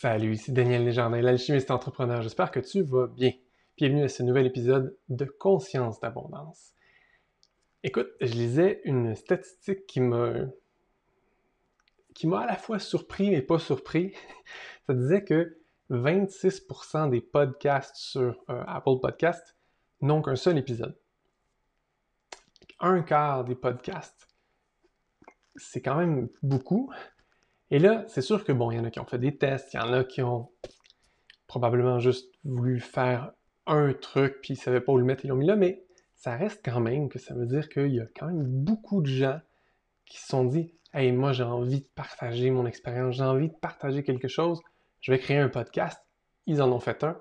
Salut, ici Daniel Desjardins, l'alchimiste entrepreneur. J'espère que tu vas bien. Bienvenue à ce nouvel épisode de Conscience d'abondance. Écoute, je lisais une statistique qui m'a qui m'a à la fois surpris mais pas surpris. Ça disait que 26% des podcasts sur euh, Apple Podcasts n'ont qu'un seul épisode. Un quart des podcasts. C'est quand même beaucoup. Et là, c'est sûr que bon, il y en a qui ont fait des tests, il y en a qui ont probablement juste voulu faire un truc, puis ils ne savaient pas où le mettre, ils l'ont mis là, mais ça reste quand même que ça veut dire qu'il y a quand même beaucoup de gens qui se sont dit Hey, moi j'ai envie de partager mon expérience, j'ai envie de partager quelque chose, je vais créer un podcast. Ils en ont fait un,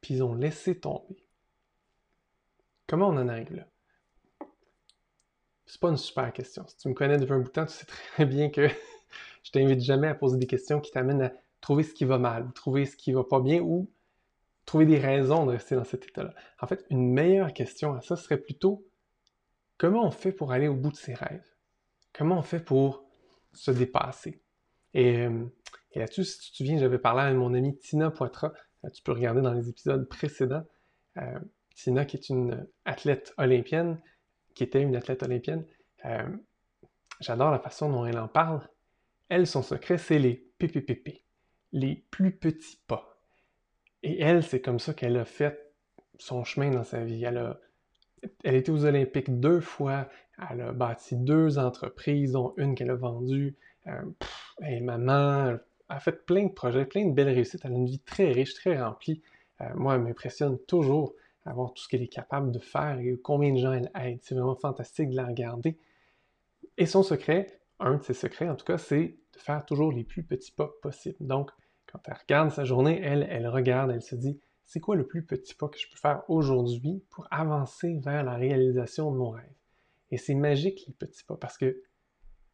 puis ils ont laissé tomber. Comment on en arrive là? C'est pas une super question. Si tu me connais depuis un bout de temps, tu sais très bien que je t'invite jamais à poser des questions qui t'amènent à trouver ce qui va mal, trouver ce qui va pas bien ou trouver des raisons de rester dans cet état-là. En fait, une meilleure question à ça serait plutôt comment on fait pour aller au bout de ses rêves? Comment on fait pour se dépasser? Et, euh, là-dessus, si tu te souviens, j'avais parlé à mon amie Tina Poitras. Euh, tu peux regarder dans les épisodes précédents. Euh, Tina, qui est une athlète olympienne, qui était une athlète olympienne. J'adore la façon dont elle en parle. Elle, son secret, c'est les PPPP, les plus petits pas. Et elle, c'est comme ça qu'elle a fait son chemin dans sa vie. Elle a, elle était aux Olympiques deux fois, elle a bâti deux entreprises, dont une qu'elle a vendue. Euh, elle est maman, elle a fait plein de projets, plein de belles réussites. Elle a une vie très riche, très remplie. Euh, moi, elle m'impressionne toujours à tout ce qu'elle est capable de faire et combien de gens elle aide. C'est vraiment fantastique de la regarder. Et son secret, un de ses secrets en tout cas, c'est de faire toujours les plus petits pas possibles. Donc, quand elle regarde sa journée, elle, elle regarde, elle se dit, c'est quoi le plus petit pas que je peux faire aujourd'hui pour avancer vers la réalisation de mon rêve? Et c'est magique les petits pas parce que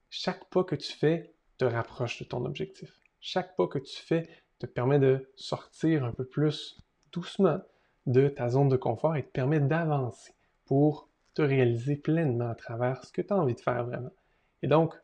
chaque pas que tu fais te rapproche de ton objectif. Chaque pas que tu fais te permet de sortir un peu plus doucement de ta zone de confort et te permet d'avancer pour te réaliser pleinement à travers ce que tu as envie de faire vraiment. Et donc,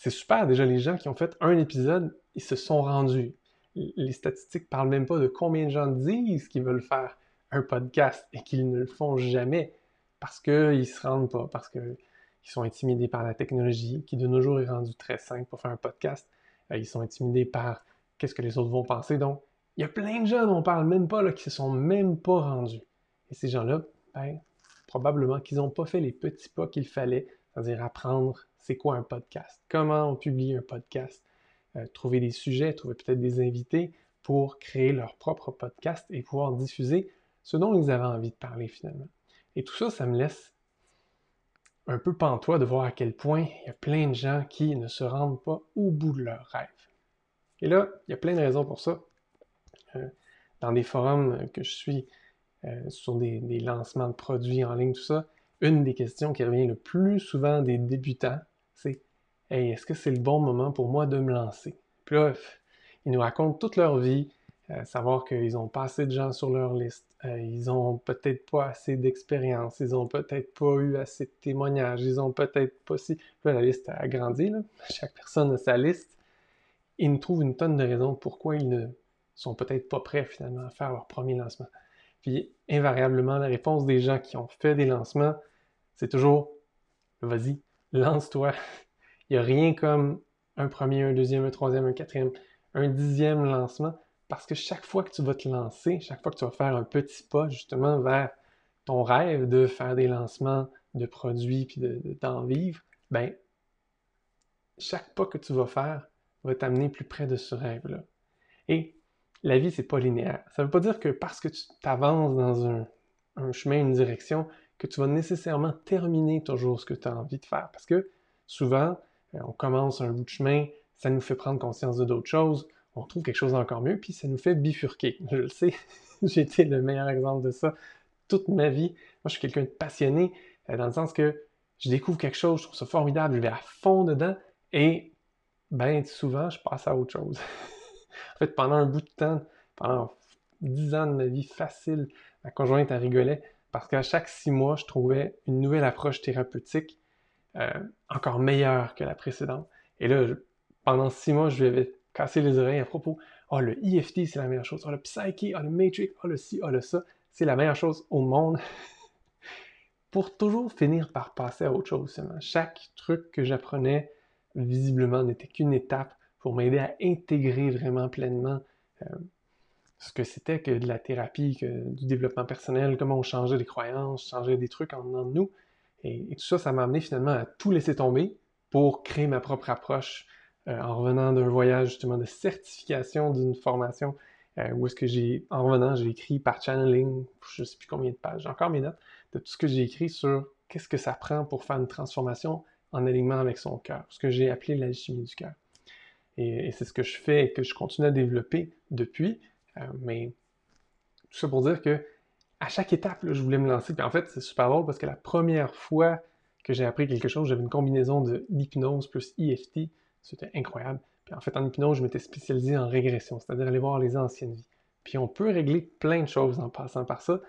c'est super. Déjà, les gens qui ont fait un épisode, ils se sont rendus. Les statistiques parlent même pas de combien de gens disent qu'ils veulent faire un podcast et qu'ils ne le font jamais parce qu'ils ne se rendent pas, parce qu'ils sont intimidés par la technologie, qui de nos jours est rendue très simple pour faire un podcast. Euh, ils sont intimidés par qu'est-ce que les autres vont penser. Donc, il y a plein de gens dont on parle même pas, là, qui se sont même pas rendus. Et ces gens-là, ben, probablement qu'ils n'ont pas fait les petits pas qu'il fallait, c'est-à-dire apprendre c'est quoi un podcast, comment on publie un podcast, euh, trouver des sujets, trouver peut-être des invités pour créer leur propre podcast et pouvoir diffuser ce dont ils avaient envie de parler finalement. Et tout ça, ça me laisse un peu pantois de voir à quel point il y a plein de gens qui ne se rendent pas au bout de leurs rêves. Et là, il y a plein de raisons pour ça. Euh, dans des forums que je suis euh, sur des, lancements de produits en ligne, tout ça, une des questions qui revient le plus souvent des débutants, c'est est-ce que c'est le bon moment pour moi de me lancer? Puis là, ils nous racontent toute leur vie, euh, savoir qu'ils n'ont pas assez de gens sur leur liste, euh, ils n'ont peut-être pas assez d'expérience, ils n'ont peut-être pas eu assez de témoignages, ils n'ont peut-être pas si. Puis là, la liste a grandi, chaque personne a sa liste. Ils nous trouvent une tonne de raisons pourquoi ils ne sont peut-être pas prêts finalement à faire leur premier lancement. Puis invariablement, la réponse des gens qui ont fait des lancements, c'est toujours vas-y, lance-toi. Il n'y a rien comme un premier, un deuxième, un troisième, un quatrième, un dixième lancement. Parce que chaque fois que tu vas te lancer, chaque fois que tu vas faire un petit pas justement vers ton rêve de faire des lancements de produits puis d'en vivre, ben, chaque pas que tu vas faire va t'amener plus près de ce rêve-là. Et la vie, c'est pas linéaire. Ça ne veut pas dire que parce que tu t'avances dans un, chemin, une direction, que tu vas nécessairement terminer toujours ce que tu as envie de faire. Parce que souvent, euh, on commence un bout de chemin, ça nous fait prendre conscience de d'autres choses, on trouve quelque chose d'encore mieux, puis ça nous fait bifurquer. Je le sais, j'ai été le meilleur exemple de ça toute ma vie. Moi, je suis quelqu'un de passionné, euh, dans le sens que je découvre quelque chose, je trouve ça formidable, je vais à fond dedans, et ben souvent, je passe à autre chose. en fait, pendant un bout de temps, pendant dix ans de ma vie facile, ma conjointe, elle rigolait, parce qu'à chaque six mois, je trouvais une nouvelle approche thérapeutique euh, encore meilleure que la précédente. Et là, pendant six mois, je lui avais cassé les oreilles à propos. Ah, le EFT, c'est la meilleure chose. Ah, le Psyche, ah, le Matrix, ah, le ci, ah, le ça, c'est la meilleure chose au monde. Pour toujours finir par passer à autre chose Chaque truc que j'apprenais, visiblement, n'était qu'une étape pour m'aider à intégrer vraiment pleinement euh, ce que c'était que de la thérapie, que du développement personnel, comment on changeait les croyances, changeait des trucs en dedans de nous. Et, tout ça, ça m'a amené finalement à tout laisser tomber pour créer ma propre approche euh, en revenant d'un voyage justement de certification d'une formation euh, où est-ce que j'ai, en revenant, j'ai écrit par channeling, je ne sais plus combien de pages, j'ai encore mes notes, de tout ce que j'ai écrit sur qu'est-ce que ça prend pour faire une transformation en alignement avec son cœur, ce que j'ai appelé l'alchimie du cœur. Et, c'est ce que je fais et que je continue à développer depuis. Euh, mais tout ça pour dire que à chaque étape, je voulais me lancer. Puis en fait, c'est super drôle parce que la première fois que j'ai appris quelque chose, j'avais une combinaison de l'hypnose plus EFT. C'était incroyable. Puis en fait, en hypnose, je m'étais spécialisé en régression, c'est-à-dire aller voir les anciennes vies. Puis on peut régler plein de choses en passant par ça,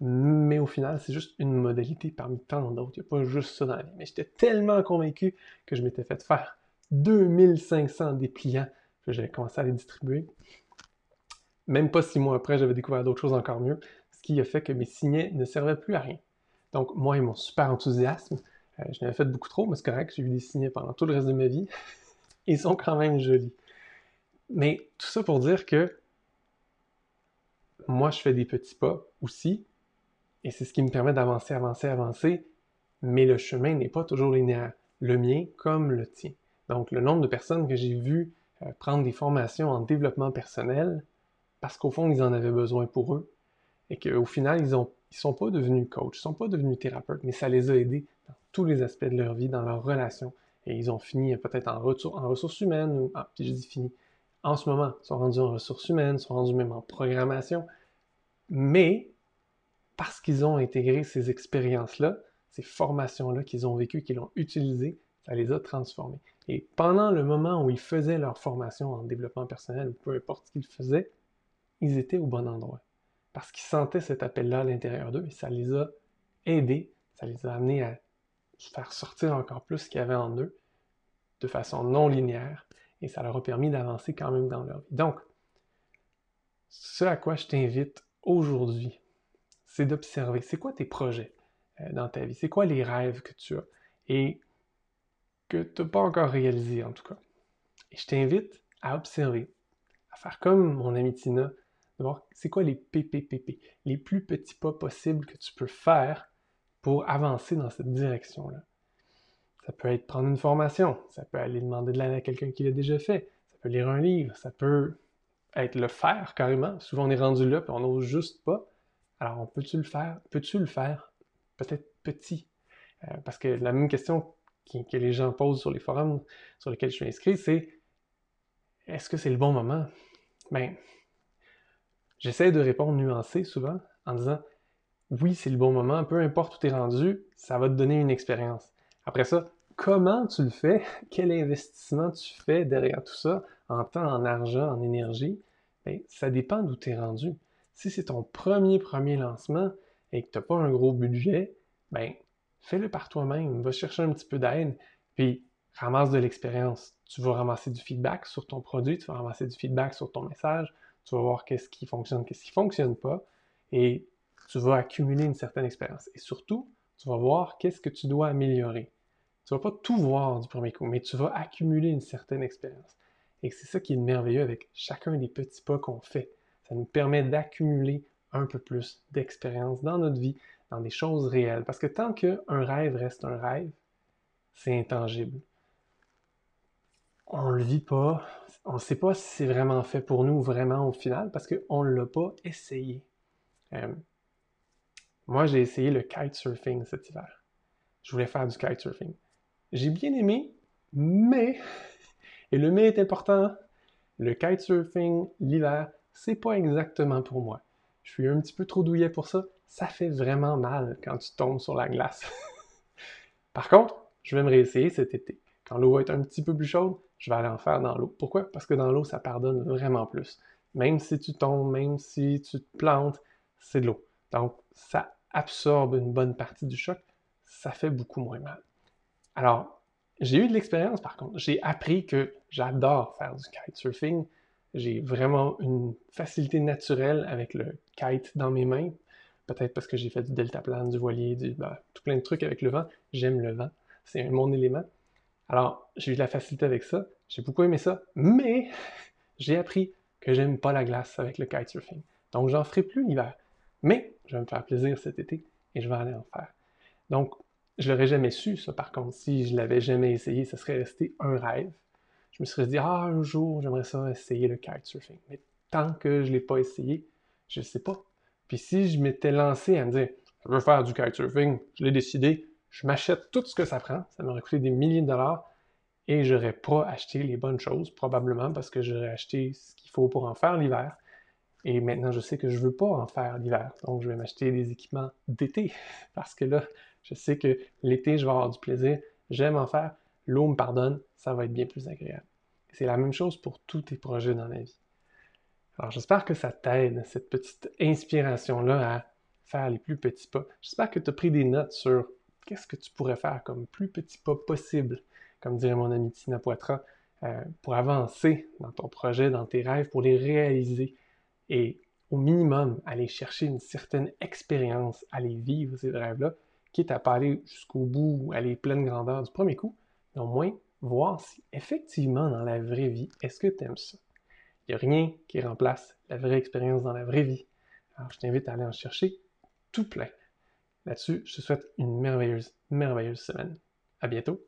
mais au final, c'est juste une modalité parmi tant d'autres. Il n'y a pas juste ça dans la vie. Mais j'étais tellement convaincu que je m'étais fait faire 2500 dépliants que j'avais commencé à les distribuer. Même pas six mois après, j'avais découvert d'autres choses encore mieux, ce qui a fait que mes signets ne servaient plus à rien. Donc, moi et mon super enthousiasme, euh, je n'avais fait beaucoup trop, mais c'est correct, j'ai eu des signets pendant tout le reste de ma vie. Ils sont quand même jolis. Mais tout ça pour dire que moi, je fais des petits pas aussi, et c'est ce qui me permet d'avancer, avancer, avancer, mais le chemin n'est pas toujours linéaire. Le mien comme le tien. Donc, le nombre de personnes que j'ai vues euh, prendre des formations en développement personnel, parce qu'au fond, ils en avaient besoin pour eux, et qu'au final, ils ne ils sont pas devenus coachs, ils ne sont pas devenus thérapeutes, mais ça les a aidés dans tous les aspects de leur vie, dans leurs relations, et ils ont fini peut-être en, en, ressources humaines, ou, ah, puis je dis fini, en ce moment, ils sont rendus en ressources humaines, ils sont rendus même en programmation, mais parce qu'ils ont intégré ces expériences-là, ces formations-là qu'ils ont vécues, qu'ils ont utilisées, ça les a transformés. Et pendant le moment où ils faisaient leur formation en développement personnel, ou peu importe ce qu'ils faisaient, ils étaient au bon endroit. Parce qu'ils sentaient cet appel-là à l'intérieur d'eux et ça les a aidés, ça les a amenés à faire sortir encore plus ce qu'il y avait en eux de façon non linéaire et ça leur a permis d'avancer quand même dans leur vie. Donc, ce à quoi je t'invite aujourd'hui, c'est d'observer c'est quoi tes projets euh, dans ta vie, c'est quoi les rêves que tu as et que tu n'as pas encore réalisé en tout cas? Et je t'invite à observer, à faire comme mon ami Tina, c'est quoi les PPPP, les plus petits pas possibles que tu peux faire pour avancer dans cette direction-là. Ça peut être prendre une formation, ça peut aller demander de l'aide à quelqu'un qui l'a déjà fait, ça peut lire un livre, ça peut être le faire carrément. Souvent on est rendu là et on n'ose juste pas. Alors peux-tu le faire? Peux-tu le faire? Peut-être petit. Euh, parce que la même question que les gens posent sur les forums sur lesquels je suis inscrit, c'est est-ce que c'est le bon moment? Ben, j'essaie de répondre nuancé souvent en disant oui, c'est le bon moment, peu importe où tu es rendu, ça va te donner une expérience. Après ça, comment tu le fais, quel investissement tu fais derrière tout ça, en temps, en argent, en énergie, bien, ça dépend d'où tu es rendu. Si c'est ton premier premier lancement et que tu n'as pas un gros budget, ben fais-le par toi-même, va chercher un petit peu d'aide, puis ramasse de l'expérience. Tu vas ramasser du feedback sur ton produit, tu vas ramasser du feedback sur ton message, tu vas voir qu'est-ce qui fonctionne, qu'est-ce qui ne fonctionne pas, et tu vas accumuler une certaine expérience. Et surtout, tu vas voir qu'est-ce que tu dois améliorer. Tu ne vas pas tout voir du premier coup, mais tu vas accumuler une certaine expérience. Et c'est ça qui est merveilleux avec chacun des petits pas qu'on fait. Ça nous permet d'accumuler un peu plus d'expérience dans notre vie, dans des choses réelles. Parce que tant qu'un rêve reste un rêve, c'est intangible. On le vit pas, on ne sait pas si c'est vraiment fait pour nous vraiment au final parce qu'on ne l'a pas essayé. Euh, moi, j'ai essayé le kitesurfing cet hiver. Je voulais faire du kitesurfing. J'ai bien aimé, mais, et le mais est important, le kitesurfing l'hiver, c'est pas exactement pour moi. Je suis un petit peu trop douillet pour ça. Ça fait vraiment mal quand tu tombes sur la glace. Par contre, je vais me réessayer cet été. Quand l'eau va être un petit peu plus chaude, je vais aller en faire dans l'eau. Pourquoi? Parce que dans l'eau, ça pardonne vraiment plus. Même si tu tombes, même si tu te plantes, c'est de l'eau. Donc, ça absorbe une bonne partie du choc. Ça fait beaucoup moins mal. Alors, j'ai eu de l'expérience par contre. J'ai appris que j'adore faire du kitesurfing J'ai vraiment une facilité naturelle avec le kite dans mes mains. Peut-être parce que j'ai fait du deltaplane, du voilier, du, ben, tout plein de trucs avec le vent. J'aime le vent. C'est mon élément. Alors, j'ai eu de la facilité avec ça. J'ai beaucoup aimé ça. Mais j'ai appris que j'aime pas la glace avec le kitesurfing. Donc, j'en ferai plus l'hiver. Mais je vais me faire plaisir cet été et je vais aller en faire. Donc, je l'aurais jamais su, ça, par contre. Si je l'avais jamais essayé, ça serait resté un rêve. Je me serais dit, ah, un jour, j'aimerais ça essayer le kitesurfing. Mais tant que je ne l'ai pas essayé, je ne sais pas. Puis si je m'étais lancé à me dire, je veux faire du kitesurfing, je l'ai décidé, je m'achète tout ce que ça prend, ça m'aurait coûté des milliers de dollars, et j'aurais pas acheté les bonnes choses, probablement parce que j'aurais acheté ce qu'il faut pour en faire l'hiver. Et maintenant, je sais que je veux pas en faire l'hiver. Donc, je vais m'acheter des équipements d'été. Parce que là, je sais que l'été, je vais avoir du plaisir. J'aime en faire. L'eau me pardonne. Ça va être bien plus agréable. C'est la même chose pour tous tes projets dans la vie. Alors, j'espère que ça t'aide, cette petite inspiration-là à faire les plus petits pas. J'espère que tu as pris des notes sur qu'est-ce que tu pourrais faire comme plus petits pas possible comme dirait mon ami Tina Poitras, euh, pour avancer dans ton projet, dans tes rêves, pour les réaliser et au minimum aller chercher une certaine expérience, aller vivre ces rêves-là, quitte à pas aller jusqu'au bout ou aller pleine grandeur du premier coup, mais au moins voir si effectivement dans la vraie vie, est-ce que tu aimes ça? Il n'y a rien qui remplace la vraie expérience dans la vraie vie. Alors je t'invite à aller en chercher tout plein. Là-dessus, je te souhaite une merveilleuse, merveilleuse semaine. À bientôt!